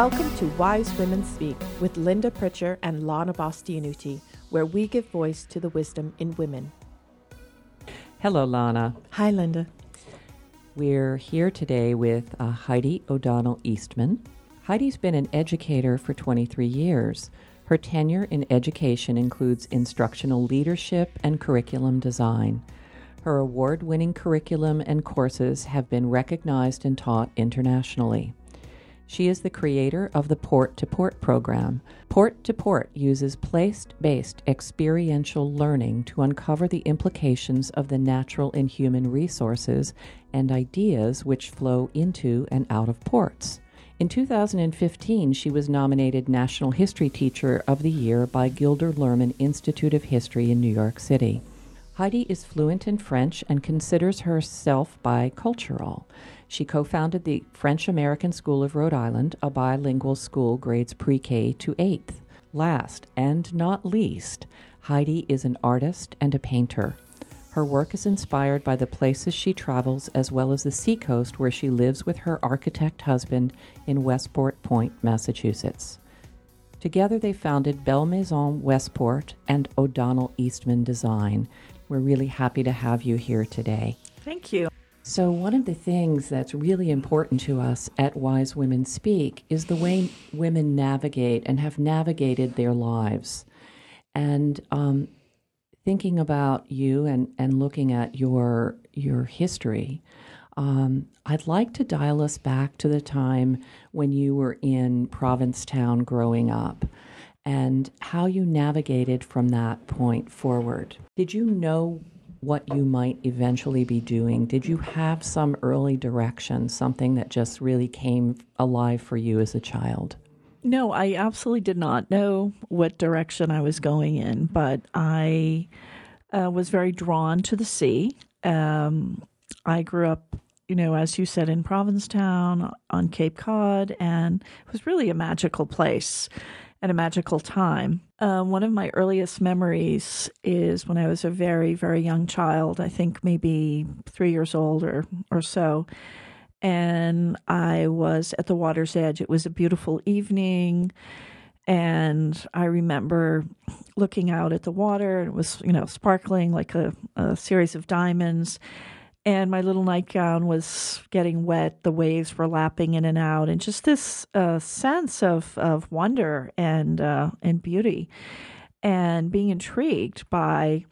Welcome to Wise Women Speak with Linda Pritchard and Lana Bastianuti, where we give voice to the wisdom in women. Hello, Lana. Hi, Linda. We're here today with uh, Heidi O'Donnell Eastman. Heidi's been an educator for 23 years. Her tenure in education includes instructional leadership and curriculum design. Her award winning curriculum and courses have been recognized and taught internationally. She is the creator of the Port to Port program. Port to Port uses place based experiential learning to uncover the implications of the natural and human resources and ideas which flow into and out of ports. In 2015, she was nominated National History Teacher of the Year by Gilder Lehrman Institute of History in New York City. Heidi is fluent in French and considers herself bicultural. She co founded the French American School of Rhode Island, a bilingual school grades pre K to 8th. Last and not least, Heidi is an artist and a painter. Her work is inspired by the places she travels as well as the seacoast where she lives with her architect husband in Westport Point, Massachusetts. Together they founded Belle Maison Westport and O'Donnell Eastman Design, we're really happy to have you here today. Thank you. So, one of the things that's really important to us at Wise Women Speak is the way women navigate and have navigated their lives. And um, thinking about you and, and looking at your, your history, um, I'd like to dial us back to the time when you were in Provincetown growing up and how you navigated from that point forward. Did you know what you might eventually be doing? Did you have some early direction, something that just really came alive for you as a child? No, I absolutely did not know what direction I was going in, but I uh, was very drawn to the sea. Um, I grew up, you know, as you said, in Provincetown on Cape Cod, and it was really a magical place and a magical time. Uh, one of my earliest memories is when I was a very, very young child, I think maybe three years old or, or so. And I was at the water's edge. It was a beautiful evening. And I remember looking out at the water. It was, you know, sparkling like a, a series of diamonds and my little nightgown was getting wet. The waves were lapping in and out, and just this uh, sense of of wonder and uh, and beauty, and being intrigued by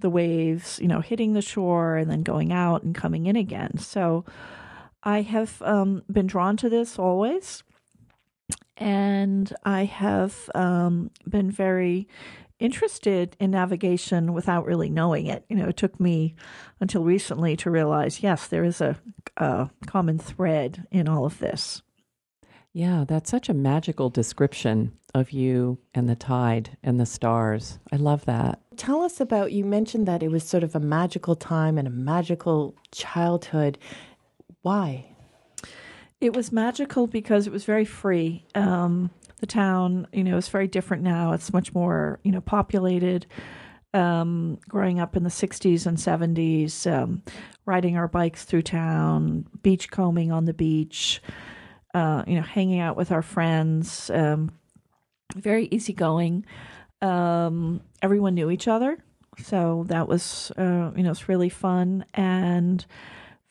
the waves, you know, hitting the shore and then going out and coming in again. So, I have um, been drawn to this always, and I have um, been very interested in navigation without really knowing it. You know, it took me until recently to realize yes, there is a, a common thread in all of this. Yeah, that's such a magical description of you and the tide and the stars. I love that. Tell us about you mentioned that it was sort of a magical time and a magical childhood. Why? It was magical because it was very free. Um, the town, you know, is very different now. It's much more, you know, populated. Um, growing up in the 60s and 70s, um, riding our bikes through town, beach combing on the beach, uh, you know, hanging out with our friends, um, very easygoing. Um, everyone knew each other, so that was, uh, you know, it's really fun. And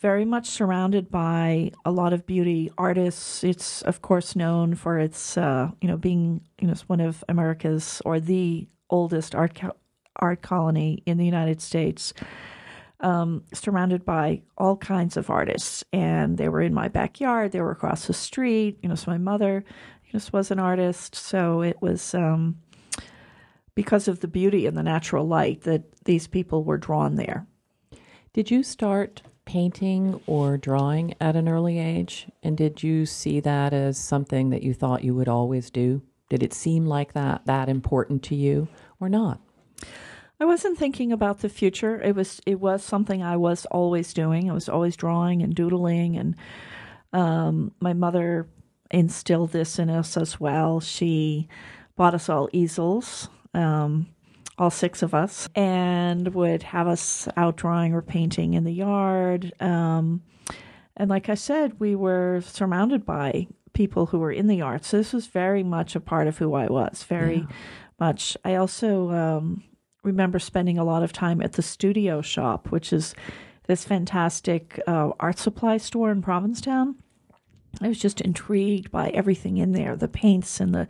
very much surrounded by a lot of beauty artists. It's of course known for its uh, you know being you know one of America's or the oldest art co- art colony in the United States. Um, surrounded by all kinds of artists, and they were in my backyard. They were across the street. You know, so my mother, you know, was an artist. So it was um, because of the beauty and the natural light that these people were drawn there. Did you start painting or drawing at an early age? And did you see that as something that you thought you would always do? Did it seem like that that important to you or not? I wasn't thinking about the future. It was it was something I was always doing. I was always drawing and doodling, and um, my mother instilled this in us as well. She bought us all easels. Um, all six of us, and would have us out drawing or painting in the yard. Um, and like I said, we were surrounded by people who were in the arts. So this was very much a part of who I was. Very Yeah. much. I also um, remember spending a lot of time at the Studio Shop, which is this fantastic uh, art supply store in Provincetown. I was just intrigued by everything in there, the paints and the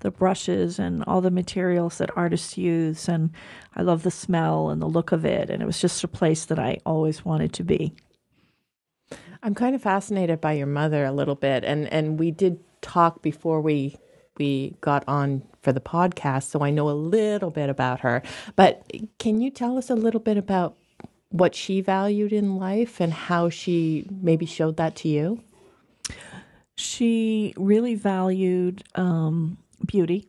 the brushes and all the materials that artists use and I love the smell and the look of it and it was just a place that I always wanted to be. I'm kind of fascinated by your mother a little bit, and and we did talk before we we got on for the podcast, so I know a little bit about her. But can you tell us a little bit about what she valued in life and how she maybe showed that to you? She really valued um, beauty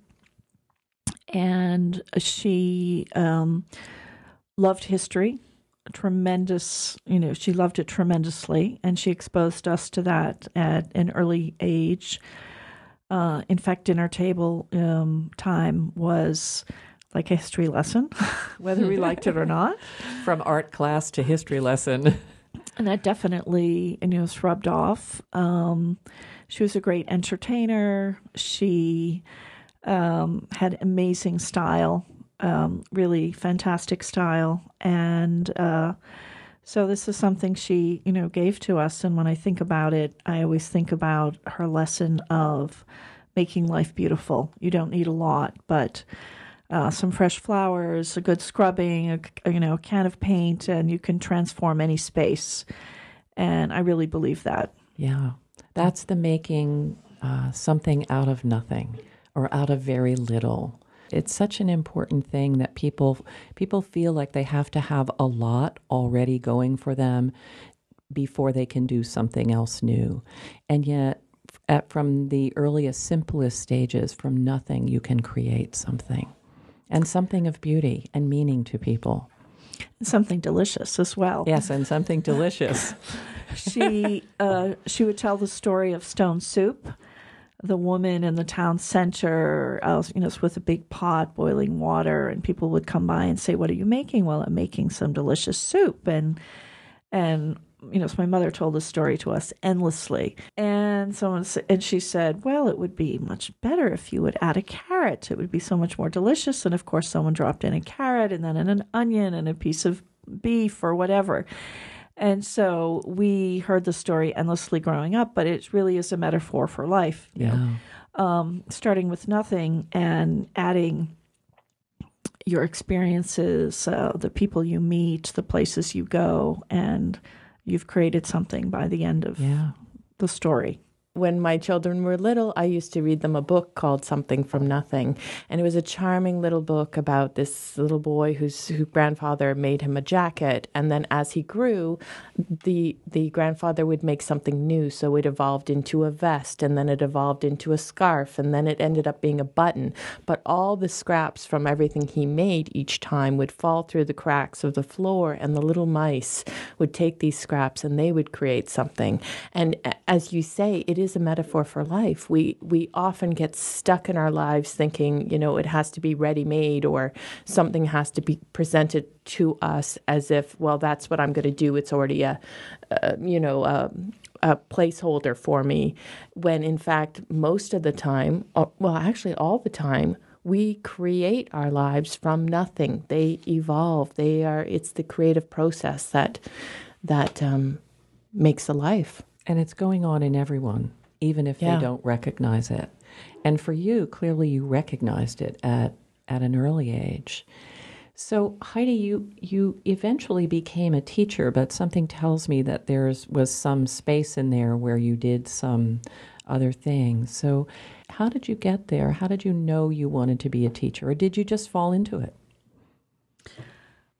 and she um, loved history tremendous you know she loved it tremendously and she exposed us to that at an early age uh, in fact dinner table um, time was like a history lesson whether we liked it or not From art class to history lesson. and that definitely you know was rubbed off. Um, she was a great entertainer. She um, had amazing style, um, really fantastic style, and uh, so this is something she you know gave to us. And when I think about it, I always think about her lesson of making life beautiful. You don't need a lot, but uh, some fresh flowers, a good scrubbing, a, you know, a can of paint, and you can transform any space. And I really believe that. Yeah, that's the making uh, something out of nothing or out of very little. It's such an important thing that people people feel like they have to have a lot already going for them before they can do something else new, and yet. At, from the earliest, simplest stages, from nothing, you can create something and something of beauty and meaning to people. Something delicious as well. Yes, and something delicious. she uh, she would tell the story of Stone Soup, the woman in the town center, uh, you know, with a big pot boiling water, and people would come by and say, "What are you making?" Well, I'm making some delicious soup, and and you know, so my mother told the story to us endlessly, and someone and she said, "Well, it would be much better if you would add a carrot. It would be so much more delicious." And of course, someone dropped in a carrot, and then an onion, and a piece of beef or whatever. And so we heard the story endlessly growing up, but it really is a metaphor for life. You know, Yeah. um, starting with nothing and adding your experiences, uh, the people you meet, the places you go, and you've created something by the end of Yeah. the story. When my children were little, I used to read them a book called Something from Nothing. And it was a charming little book about this little boy whose grandfather made him a jacket. And then as he grew, the the grandfather would make something new. So it evolved into a vest and then it evolved into a scarf and then it ended up being a button. But all the scraps from everything he made each time would fall through the cracks of the floor and the little mice would take these scraps and they would create something. And as you say, it is a metaphor for life. We we often get stuck in our lives thinking, you know, it has to be ready made or something has to be presented to us as if, well, that's what I'm going to do. It's already a, uh, you know, a, a placeholder for me. When in fact, most of the time, uh, well, actually, all the time. We create our lives from nothing. They evolve. They are. It's the creative process that that um, makes a life. And it's going on in everyone, even if Yeah. they don't recognize it. And for you, clearly you recognized it at, at an early age. So Heidi, you you eventually became a teacher, but something tells me that there was some space in there where you did some other things. So how did you get there? How did you know you wanted to be a teacher, or did you just fall into it?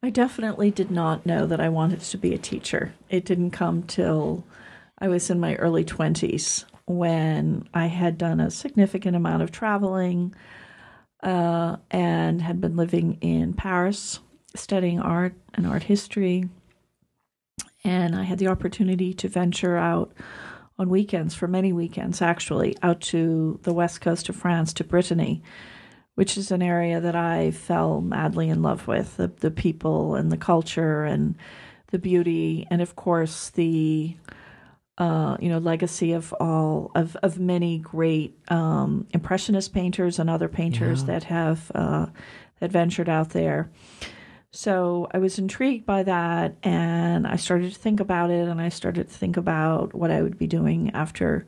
I definitely did not know that I wanted to be a teacher. It didn't come till I was in my early 20s when I had done a significant amount of traveling uh, and had been living in Paris studying art and art history. And I had the opportunity to venture out on weekends, for many weekends actually, out to the west coast of France, to Brittany which is an area that I fell madly in love with the, the people and the culture and the beauty, and of course, the uh, you know, legacy of all of, of many great um, impressionist painters and other painters Yeah. that have uh, that ventured out there. So I was intrigued by that, and I started to think about it, and I started to think about what I would be doing after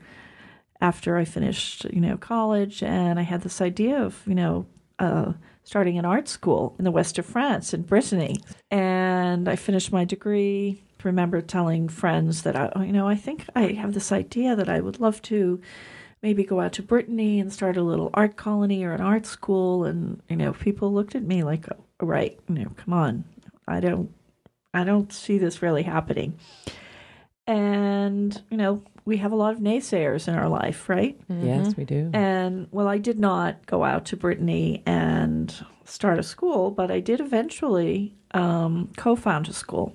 after I finished, you know, college, and I had this idea of, you know, uh, starting an art school in the west of France, in Brittany, and I finished my degree. Remember telling friends that I, you know, I think I have this idea that I would love to maybe go out to Brittany and start a little art colony or an art school, and you know, people looked at me like, oh, right, you know, come on, I don't, I don't see this really happening. And you know, we have a lot of naysayers in our life, right? Yes, we do. And well, I did not go out to Brittany and start a school, but I did eventually um, co found a school.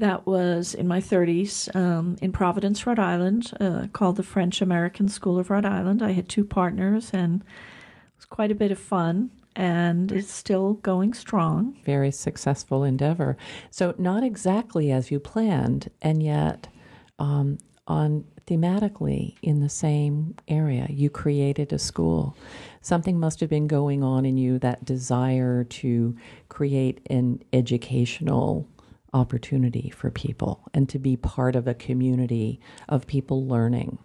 That was in my 30s um, in Providence, Rhode Island, uh, called the French American School of Rhode Island. I had two partners, and it was quite a bit of fun, and it's still going strong. Very successful endeavor. So, not exactly as you planned, and yet um, on thematically in the same area. You created a school. Something must have been going on in you that desire to create an educational opportunity for people and to be part of a community of people learning.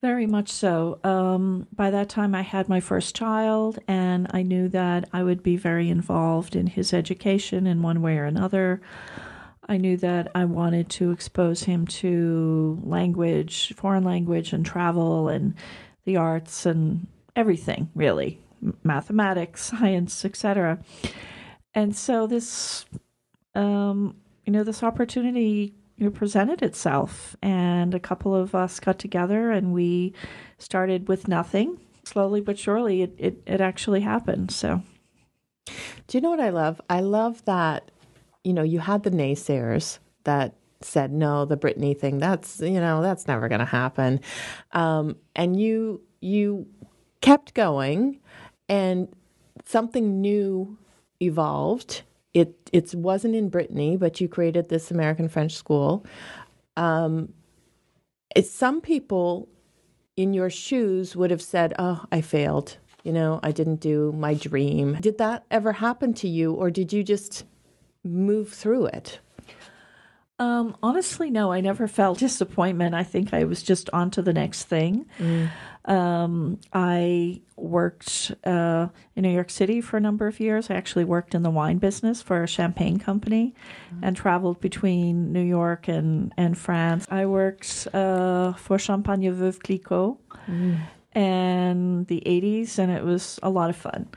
Very much so. Um, by that time, I had my first child, and I knew that I would be very involved in his education in one way or another. I knew that I wanted to expose him to language, foreign language, and travel, and the arts, and everything really mathematics, science, etc. And so this, um, you know, this opportunity you know, presented itself, and a couple of us got together, and we started with nothing. Slowly but surely, it, it, it actually happened. So, Do you know what I love? I love that, you know, you had the naysayers that said, no, the Brittany thing, that's, you know, that's never going to happen. Um, and you, you kept going and something new evolved. It, it wasn't in Brittany, but you created this American French school. Um, some people in your shoes would have said, oh, I failed you know, I didn't do my dream. Did that ever happen to you, or did you just move through it? Um, honestly, no, I never felt disappointment. I think I was just on to the next thing. Um, I worked uh, in New York City for a number of years. I actually worked in the wine business for a champagne company and traveled between New York and, and France. I worked uh, for Champagne Veuve Clicquot in the 80s, and it was a lot of fun.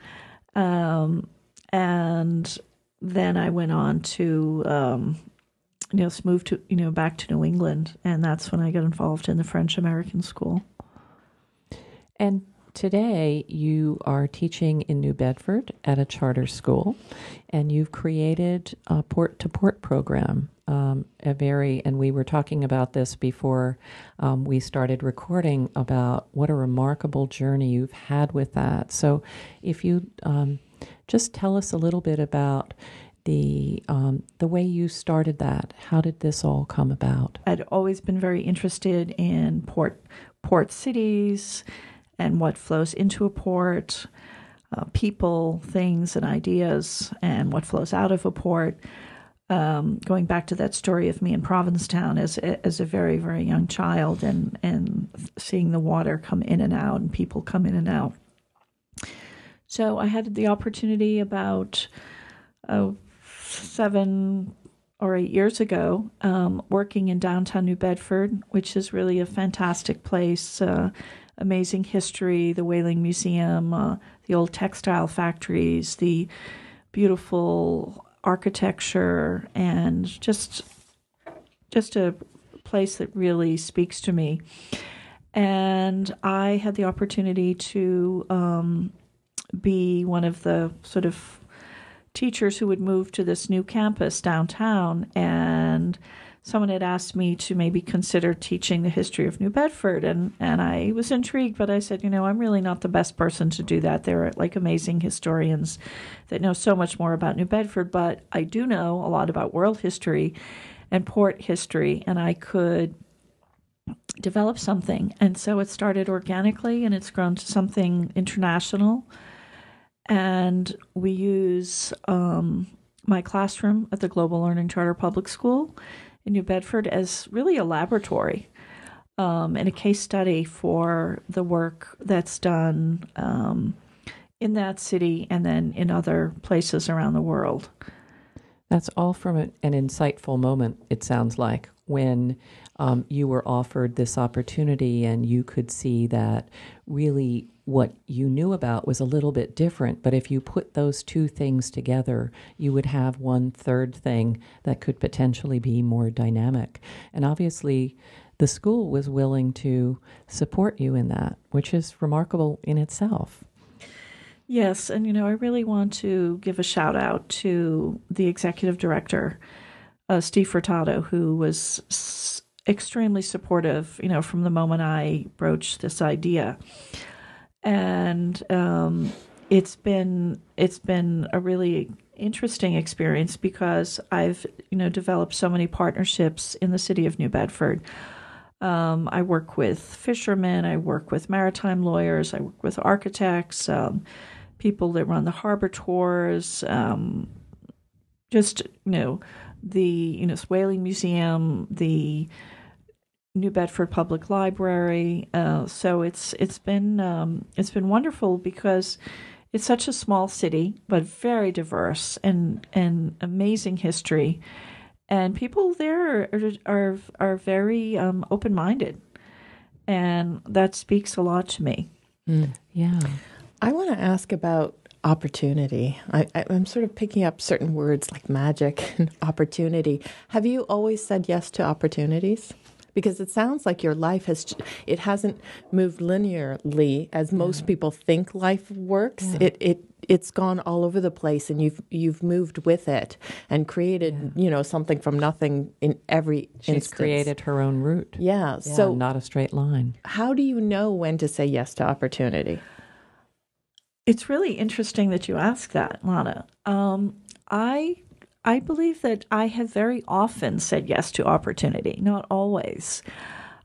Um, and then I went on to, um, you know, move to, you know, back to New England, and that's when I got involved in the French American School. And today you are teaching in New Bedford at a charter school, and you've created a port to port program. Um, a very, and we were talking about this before um, we started recording about what a remarkable journey you've had with that. So, if you um, just tell us a little bit about the um, the way you started that, how did this all come about? I'd always been very interested in port port cities and what flows into a port, uh, people, things, and ideas, and what flows out of a port. Um, going back to that story of me in Provincetown as as a very very young child, and and seeing the water come in and out, and people come in and out. So I had the opportunity about uh, seven or eight years ago, um, working in downtown New Bedford, which is really a fantastic place. Uh, amazing history, the Whaling Museum, uh, the old textile factories, the beautiful architecture, and just just a place that really speaks to me. And I had the opportunity to um, be one of the sort of teachers who would move to this new campus downtown and someone had asked me to maybe consider teaching the history of New Bedford and and I was intrigued but I said you know I'm really not the best person to do that there are like amazing historians that know so much more about New Bedford but I do know a lot about world history and port history, and I could develop something. And so it started organically, and it's grown to something international. And we use um, my classroom at the Global Learning Charter Public School in New Bedford as really a laboratory um, and a case study for the work that's done um, in that city and then in other places around the world. That's all from an, insightful moment, it sounds like, when um, you were offered this opportunity and you could see that really what you knew about was a little bit different. But if you put those two things together, you would have one third thing that could potentially be more dynamic. And obviously, the school was willing to support you in that, which is remarkable in itself. Yes, and you know, I really want to give a shout out to the executive director, uh, Steve Furtado, who was s- extremely supportive. You know, from the moment I broached this idea, and um, it's been it's been a really interesting experience because I've you know developed so many partnerships in the city of New Bedford. Um, I work with fishermen, I work with maritime lawyers, I work with architects. Um, people that run the harbor tours, um, just you know the you know Whaling Museum, the New Bedford Public Library. Uh, so it's it's been um, it's been wonderful because it's such a small city, but very diverse and and amazing history, and people there are are, are very um, open minded, and that speaks a lot to me. Mm. Yeah. I want to ask about opportunity. I, am sort of picking up certain words like magic and opportunity. Have you always said yes to opportunities? Because it sounds like your life has it hasn't moved linearly as most people think life works. Yeah. It it it's gone all over the place and you've you've moved with it and created yeah. you know something from nothing in every She's instance. created her own route. Yeah, yeah, so not a straight line. How do you know when to say yes to opportunity? It's really interesting that you ask that, Lana. Um, I I believe that I have very often said yes to opportunity, not always.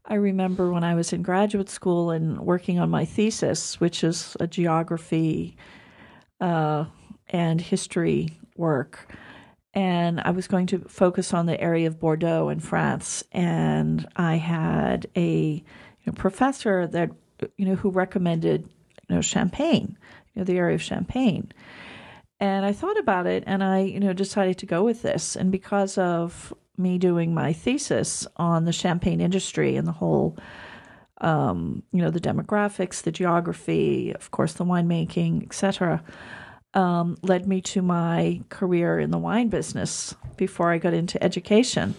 I remember when I was in graduate school and working on my thesis, which is a geography uh, and history work, and I was going to focus on the area of Bordeaux in France, and I had a you know, professor that you know who recommended you know champagne you know, the area of Champagne. And I thought about it and I, you know, decided to go with this. And because of me doing my thesis on the champagne industry and the whole, um, you know, the demographics, the geography, of course, the winemaking, etc., um, led me to my career in the wine business before I got into education.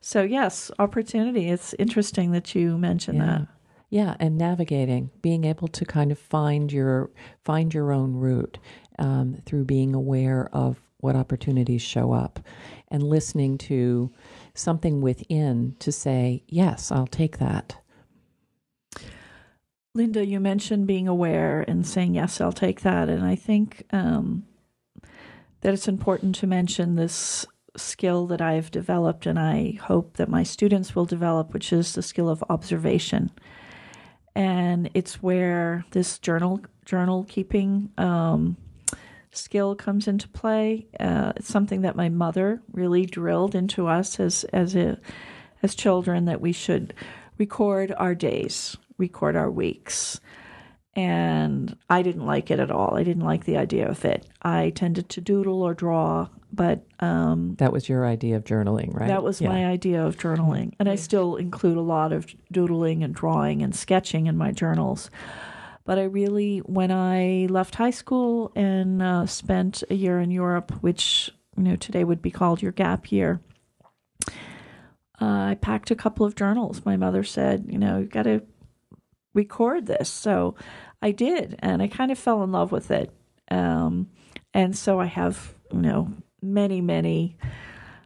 So yes, opportunity. It's interesting that you mentioned yeah. that. Yeah, and navigating, being able to kind of find your find your own route um, through being aware of what opportunities show up, and listening to something within to say, "Yes, I'll take that." Linda, you mentioned being aware and saying, "Yes, I'll take that," and I think um, that it's important to mention this skill that I've developed, and I hope that my students will develop, which is the skill of observation and it's where this journal journal keeping um, skill comes into play. Uh, it's something that my mother really drilled into us as as a, as children that we should record our days, record our weeks. And I didn't like it at all. I didn't like the idea of it. I tended to doodle or draw but um, that was your idea of journaling, right? That was yeah. my idea of journaling, and I still include a lot of doodling and drawing and sketching in my journals. But I really, when I left high school and uh, spent a year in Europe, which you know today would be called your gap year, uh, I packed a couple of journals. My mother said, you know, you've got to record this, so I did, and I kind of fell in love with it. Um, and so I have, you know, many, many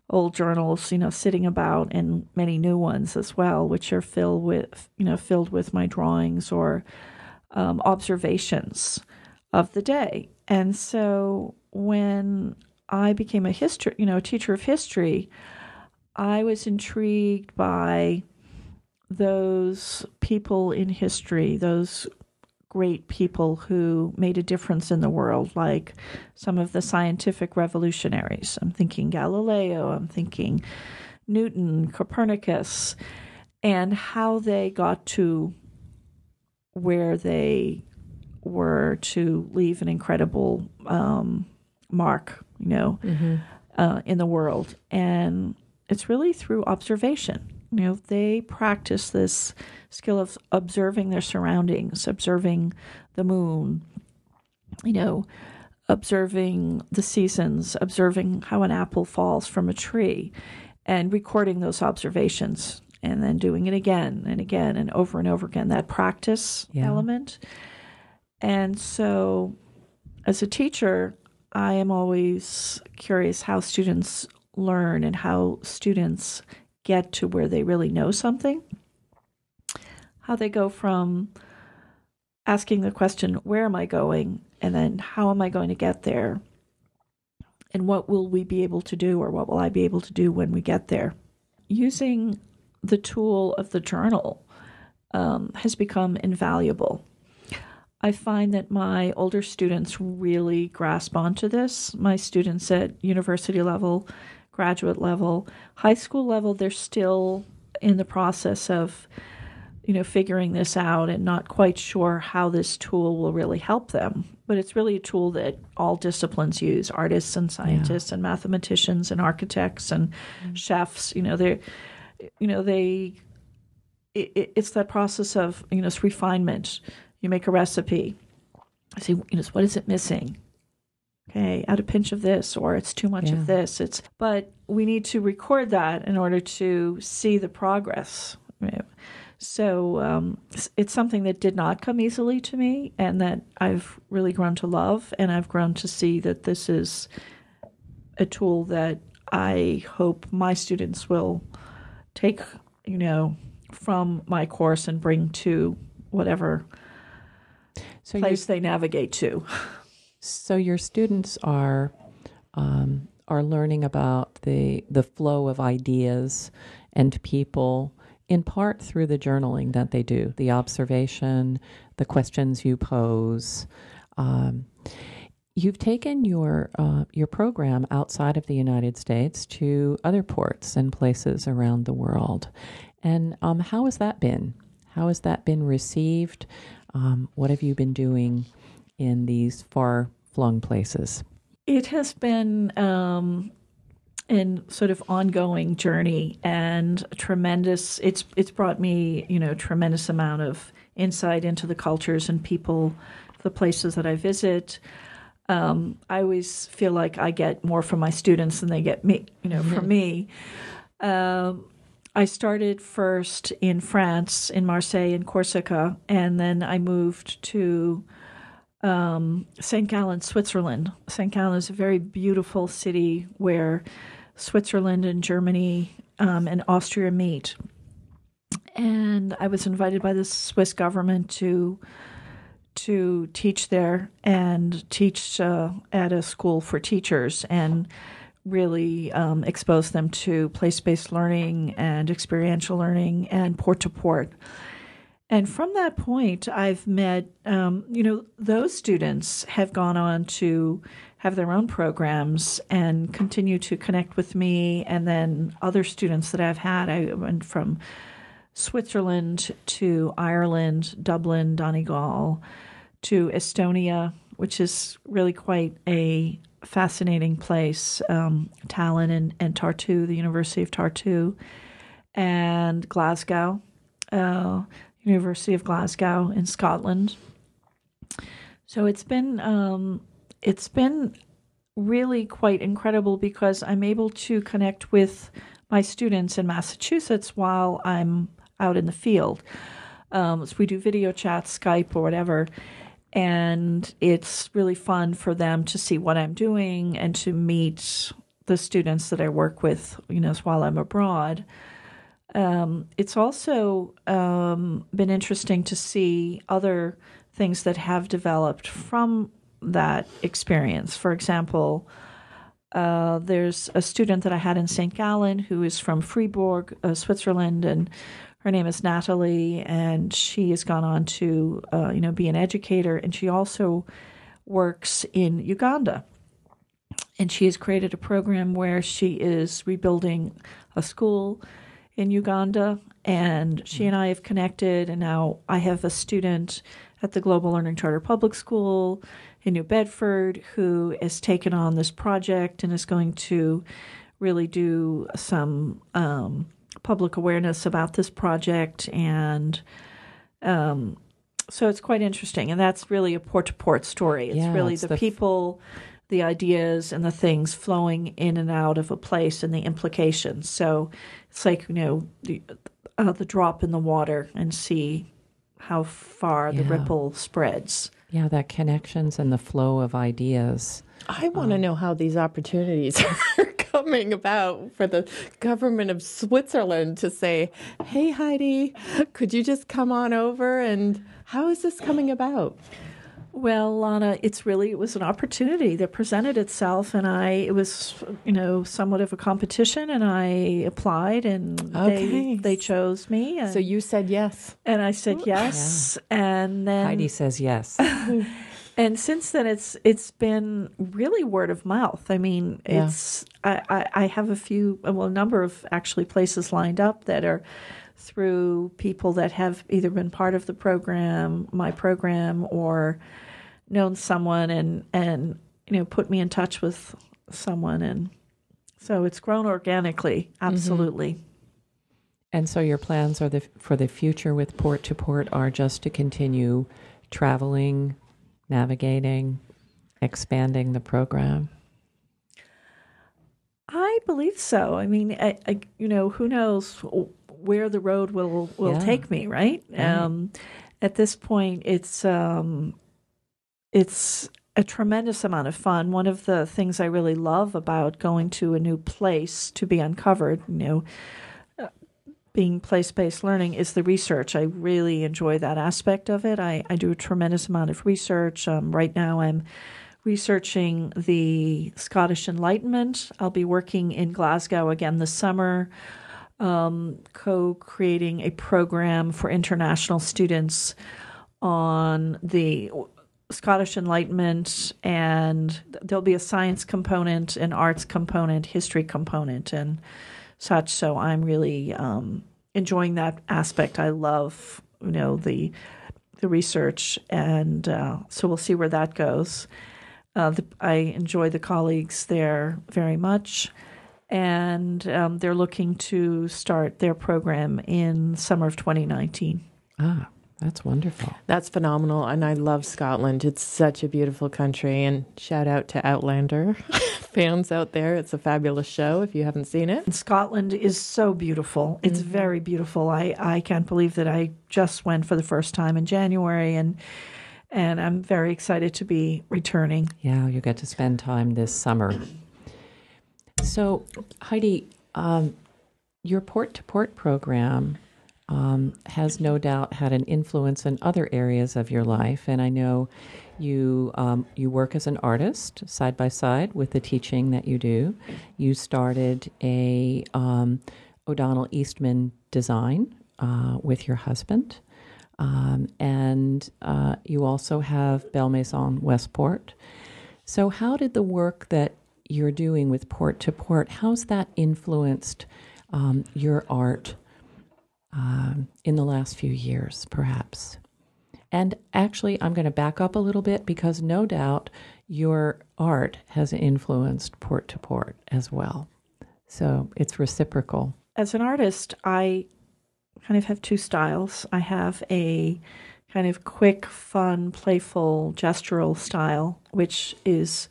old journals, you know, sitting about and many new ones as well, which are filled with, you know, filled with my drawings or um, observations of the day. And so when I became a history, you know, a teacher of history, I was intrigued by those people in history, those great people who made a difference in the world, like some of the scientific revolutionaries. I'm thinking Galileo, I'm thinking Newton, Copernicus, and how they got to where they were to leave an incredible um, mark, you know, mm-hmm. uh, in the world. And it's really through observation. You know, they practice this skill of observing their surroundings, observing the moon, you know, observing the seasons, observing how an apple falls from a tree, and recording those observations and then doing it again and again and over and over again. That practice yeah. element. And so, as a teacher, I am always curious how students learn and how students get to where they really know something. How they go from asking the question, Where am I going? and then how am I going to get there? And what will we be able to do, or what will I be able to do when we get there? Using the tool of the journal um, has become invaluable. I find that my older students really grasp onto this. My students at university level, graduate level, high school level, they're still in the process of you know figuring this out and not quite sure how this tool will really help them but it's really a tool that all disciplines use artists and scientists yeah. and mathematicians and architects and mm-hmm. chefs you know they you know they it, it's that process of you know it's refinement. You make a recipe. I see you know what is it missing? Okay add a pinch of this or it's too much yeah. of this. It's but we need to record that in order to see the progress. So um, it's something that did not come easily to me and that i've really grown to love and i've grown to see that this is a tool that i hope my students will take you know from my course and bring to whatever so place they navigate to. So your students are um, are learning about the the flow of ideas and people in part through the journaling that they do, the observation, the questions you pose. Um, you've taken your uh, your program outside of the United States to other ports and places around the world, and um, how has that been? How has that been received? Um, what have you been doing in these far flung places? It has been um, an sort of ongoing journey and tremendous. It's it's brought me you know tremendous amount of insight into the cultures and people, the places that I visit. Um, I always feel like I get more from my students than they get me, you know, from me. Um, I started first in France, in Marseille and Corsica, and then I moved to um, St. Gallen, Switzerland. St. Gallen is a very beautiful city where Switzerland and Germany um, and Austria meet. And I was invited by the Swiss government to to teach there and teach uh, at a school for teachers and really um, expose them to place based learning and experiential learning and port to port. And from that point, I've met, um, you know, those students have gone on to have their own programs and continue to connect with me. And then other students that I've had, I went from Switzerland to Ireland, Dublin, Donegal, to Estonia, which is really quite a fascinating place, um, Tallinn and, and Tartu, the University of Tartu, and Glasgow, uh, University of Glasgow in Scotland. So it's been um, it's been really quite incredible because I'm able to connect with my students in Massachusetts while I'm out in the field. Um, so we do video chats, Skype, or whatever and it's really fun for them to see what I'm doing and to meet the students that I work with, you know, while I'm abroad. Um, it's also um, been interesting to see other things that have developed from that experience. For example, uh, there's a student that I had in St. Gallen who is from Fribourg, uh, Switzerland, and her name is Natalie, and she has gone on to, uh, you know, be an educator, and she also works in Uganda. And she has created a program where she is rebuilding a school in Uganda, and she and I have connected, and now I have a student at the Global Learning Charter Public School in New Bedford who has taken on this project and is going to really do some um, public awareness about this project. And um, so it's quite interesting. And that's really a port to port story. It's Yeah, really it's the, the f- people. the ideas and the things flowing in and out of a place and the implications. So it's like you know the uh, the drop in the water and see how far the ripple spreads. Yeah, that connections and the flow of ideas. I want to um, know how these opportunities are coming about for the government of Switzerland to say, "Hey Heidi, could you just come on over and how is this coming about?" Well, Lana, it's really it was an opportunity that presented itself, and I it was you know somewhat of a competition, and I applied, and Okay. they they chose me, and, So you said yes. and I said yes, and then Heidi says yes. and since then it's it's been really word of mouth. I mean Yeah. it's I, I i have a few well a number of actually places lined up that are through people that have either been part of the program my program or known someone and and you know put me in touch with someone. And so it's grown organically mm-hmm. absolutely. And so your plans are the for the future with Port to Port are just to continue traveling, navigating, expanding the program. I believe so. I mean, I, I, you know, who knows where the road will will Yeah. take me, right? Right. Um, at this point, it's um, it's a tremendous amount of fun. One of the things I really love about going to a new place to be uncovered, you know, being place based learning is the research. I really enjoy that aspect of it. I, I do a tremendous amount of research. Um, right now, I'm researching the Scottish Enlightenment. I'll be working in Glasgow again this summer, um, co creating a program for international students on the Scottish Enlightenment, and there'll be a science component, an arts component, history component, and such. So I'm really um, enjoying that aspect. I love, you know, the the research, and uh, so we'll see where that goes. Uh, the, I enjoy the colleagues there very much, and um, they're looking to start their program in summer of 2019. Ah, that's wonderful. That's phenomenal. And I love Scotland. It's such a beautiful country. And shout out to Outlander fans out there. It's a fabulous show if you haven't seen it. Scotland is so beautiful. It's very beautiful. I, I can't believe that I just went for the first time in January, and and I'm very excited to be returning. Yeah, you get to spend time this summer. So, Heidi, um, your port to port program um, has no doubt had an influence in other areas of your life, and I know you um, you work as an artist side by side with the teaching that you do. You started a um, O'Donnell Eastman design uh, with your husband. Um, and uh, you also have Belle Maison Westport. So, how did the work that you're doing with Port to Port, how's that influenced um, your art um, in the last few years, perhaps? And actually, I'm going to back up a little bit because no doubt your art has influenced Port to Port as well. So, it's reciprocal. As an artist, I kind of have two styles. I have a kind of quick, fun, playful, gestural style, which is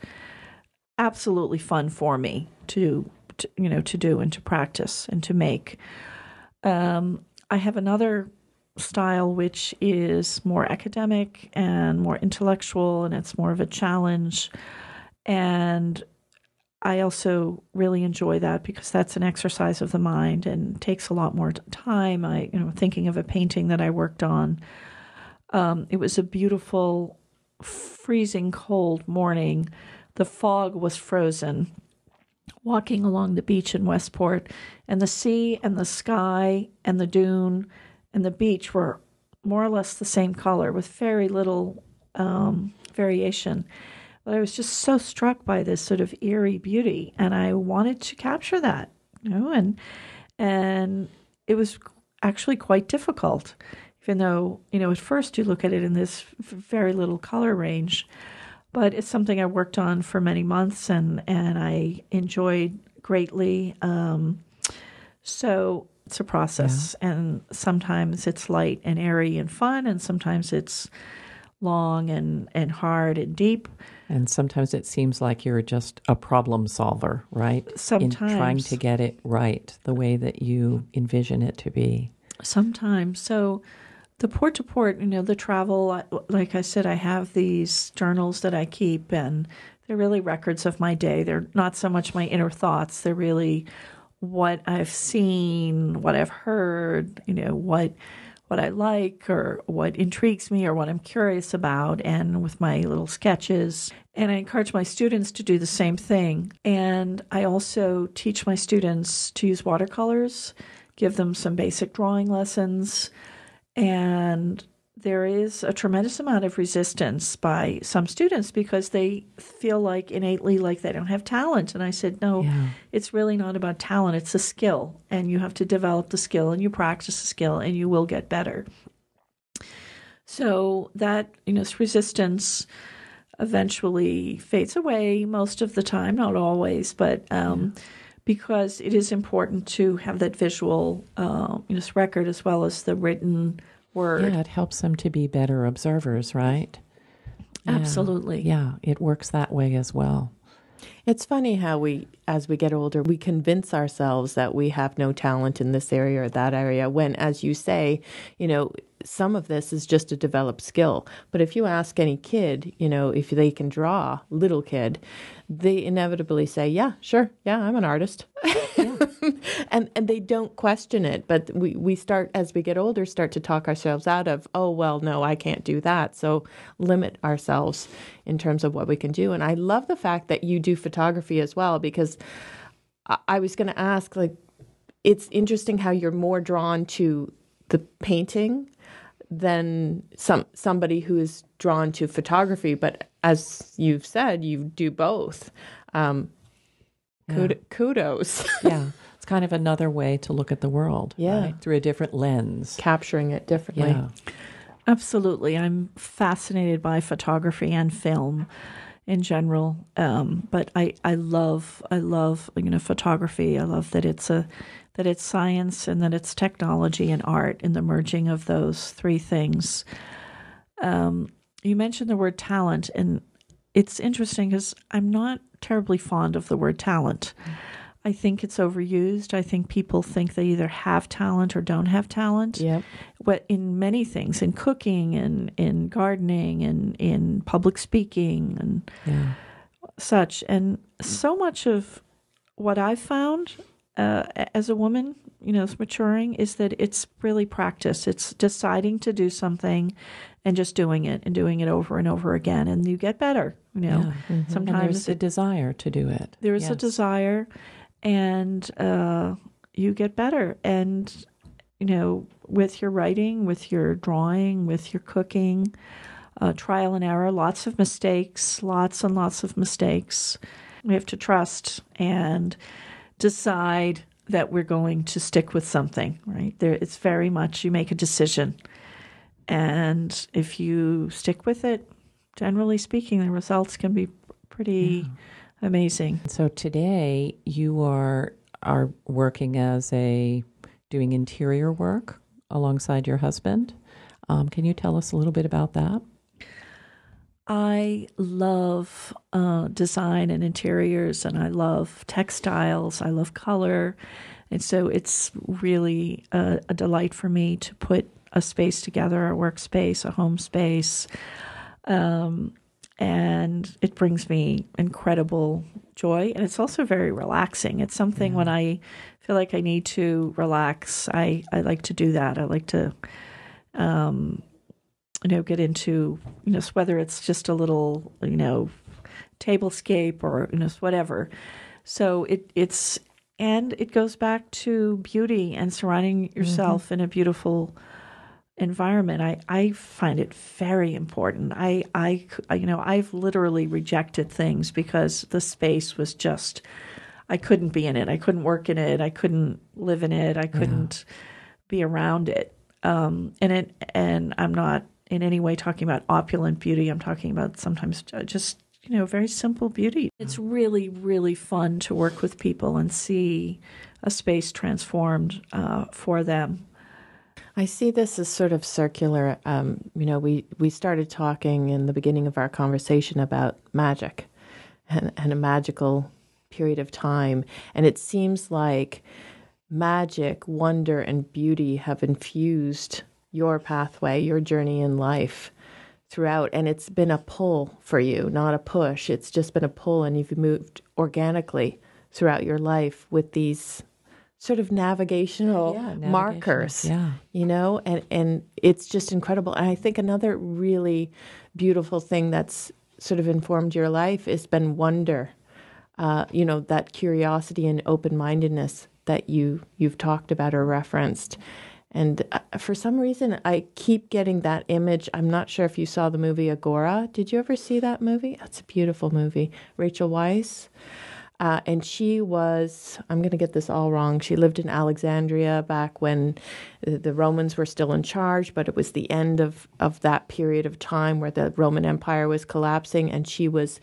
absolutely fun for me to, to you know to do and to practice and to make. Um, I have another style which is more academic and more intellectual, and it's more of a challenge. And I also really enjoy that because that's an exercise of the mind and takes a lot more time. I, you know, thinking of a painting that I worked on. Um, it was a beautiful, freezing cold morning. The fog was frozen, walking along the beach in Westport, and the sea and the sky and the dune and the beach were more or less the same color with very little um, variation. But I was just so struck by this sort of eerie beauty, and I wanted to capture that, you know, and and it was actually quite difficult, even though you know at first you look at it in this very little color range, but it's something I worked on for many months, and and I enjoyed greatly. Um, so it's a process, yeah. and sometimes it's light and airy and fun, and sometimes it's long and, and hard and deep. And sometimes it seems like you're just a problem solver, right? Sometimes. In trying to get it right the way that you envision it to be. Sometimes. So the port to port, you know, the travel, like I said, I have these journals that I keep, and they're really records of my day. They're not so much my inner thoughts, they're really what I've seen, what I've heard, you know, what what I like or what intrigues me or what I'm curious about, and with my little sketches. And I encourage my students to do the same thing. And I also teach my students to use watercolors, give them some basic drawing lessons, and there is a tremendous amount of resistance by some students because they feel like innately like they don't have talent. And I said, no, yeah. it's really not about talent, it's a skill. And you have to develop the skill and you practice the skill and you will get better. So that, you know, resistance eventually fades away most of the time, not always, but um, yeah. Because it is important to have that visual uh, you know, record as well as the written word. Yeah, it helps them to be better observers, right? Absolutely. Yeah, yeah, it works that way as well. It's funny how we, as we get older, we convince ourselves that we have no talent in this area or that area, when, as you say, you know, some of this is just a developed skill. But if you ask any kid, you know, if they can draw, little kid, they inevitably say, "Yeah, sure, yeah, I'm an artist," yeah. and and they don't question it. But we we start as we get older, start to talk ourselves out of, "Oh well, no, I can't do that." So limit ourselves in terms of what we can do. And I love the fact that you do photography as well because I, I was going to ask, like, it's interesting how you're more drawn to the painting than some somebody who is drawn to photography. But as you've said, you do both. Um, yeah. Kudos. yeah. It's kind of another way to look at the world. Yeah. Right? Through a different lens. Capturing it differently. Yeah. Absolutely. I'm fascinated by photography and film in general. Um, but I, I love I love you know photography. I love that it's a that it's science and that it's technology and art and the merging of those three things. Um, you mentioned the word talent, and it's interesting because I'm not terribly fond of the word talent. I think it's overused. I think people think they either have talent or don't have talent. Yep. But in many things, in cooking and in gardening and in public speaking and yeah. such. And so much of what I've found uh, as a woman, you know, maturing is that it's really practice. It's deciding to do something and just doing it and doing it over and over again, and you get better. You know, yeah. mm-hmm. sometimes and there's a desire to do it. There is yes. a desire, and uh, you get better. And you know, with your writing, with your drawing, with your cooking, uh, trial and error, lots of mistakes, lots and lots of mistakes. We have to trust and decide that we're going to stick with something, right? There, it's very much you make a decision. And if you stick with it, generally speaking, the results can be pretty yeah. Amazing. So today you are are working as a doing interior work alongside your husband. Um, can you tell us a little bit about that? I love uh, design and interiors, and I love textiles. I love color. And so it's really a, a delight for me to put a space together, a workspace, a home space. Um, and it brings me incredible joy. And it's also very relaxing. It's something yeah. when I feel like I need to relax, I, I like to do that. I like to um, you know, get into, you know, whether it's just a little, you know, tablescape or, you know, whatever. So it it's and it goes back to beauty and surrounding yourself in a beautiful environment. I, I find it very important. I, I you know I've literally rejected things because the space was just I couldn't be in it. I couldn't work in it. I couldn't live in it. I couldn't be around it. Um, and it and I'm not in any way talking about opulent beauty. I'm talking about sometimes just you know very simple beauty. It's really really fun to work with people and see a space transformed uh, for them. I see this as sort of circular. Um, you know, we, we started talking in the beginning of our conversation about magic and, and a magical period of time. And it seems like magic, wonder, and beauty have infused your pathway, your journey in life throughout. And it's been a pull for you, not a push. It's just been a pull, and you've moved organically throughout your life with these sort of navigational Yeah, markers yeah. you know and and it's just incredible. And i think another really beautiful thing that's sort of informed your life has been wonder uh, you know that curiosity and open-mindedness that you you've talked about or referenced. And uh, for some reason i keep getting that image. I'm not sure if you saw the movie agora. Did you ever see that movie? That's a beautiful movie. Rachel weisz uh, and she was, I'm going to get this all wrong. She lived in Alexandria back when the Romans were still in charge, but it was the end of, of that period of time where the Roman Empire was collapsing. And she was,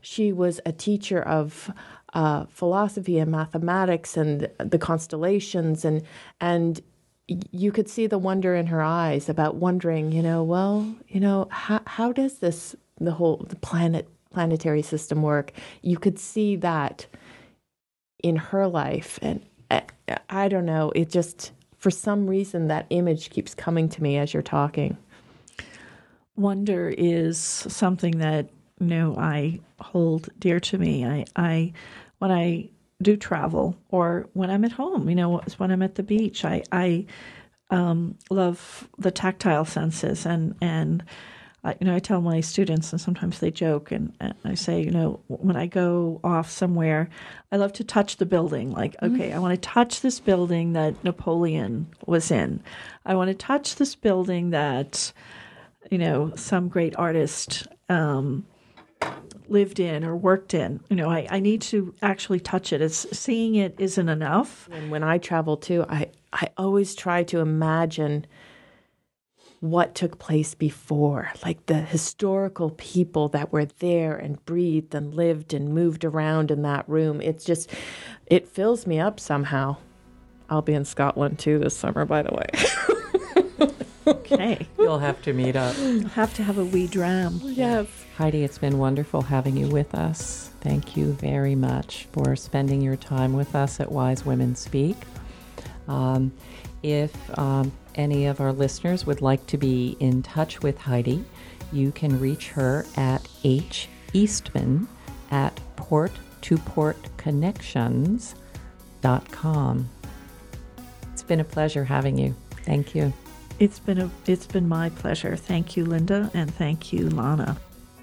she was a teacher of uh, philosophy and mathematics and the constellations. And, and you could see the wonder in her eyes about wondering, you know, well, you know, how, how does this, the whole, the planet planetary system work, you could see that in her life. And I, I don't know, it just, for some reason, that image keeps coming to me as you're talking. Wonder is something that you know I hold dear to me. I, I when I do travel or when I'm at home, you know, when I'm at the beach, I, I um, love the tactile senses and and I, you know, I tell my students, and sometimes they joke, and, and, I say, you know, when I go off somewhere, I love to touch the building. Like, okay, I want to touch this building that Napoleon was in. I want to touch this building that, you know, some great artist um, lived in or worked in. You know, I, I need to actually touch it. It's, seeing it isn't enough. And when I travel too, I, I always try to imagine what took place before, like the historical people that were there and breathed and lived and moved around in that room. It's just, it fills me up somehow. I'll be in Scotland too this summer, by the way. Okay. You'll have to meet up. I'll have to have a wee dram. yes. Heidi, it's been wonderful having you with us. Thank you very much for spending your time with us at Wise Women Speak. Um, if um, any of our listeners would like to be in touch with Heidi, you can reach her at H. Eastman at port to port connections.com. It's been a pleasure having you. Thank you. It's been a it's been my pleasure. Thank you, Linda, and thank you, Lana.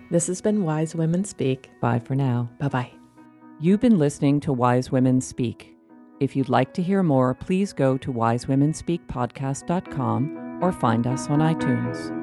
This has been Wise Women Speak. Bye for now. Bye bye. You've been listening to Wise Women Speak. If you'd like to hear more, please go to wisewomenspeakpodcast.com or find us on iTunes.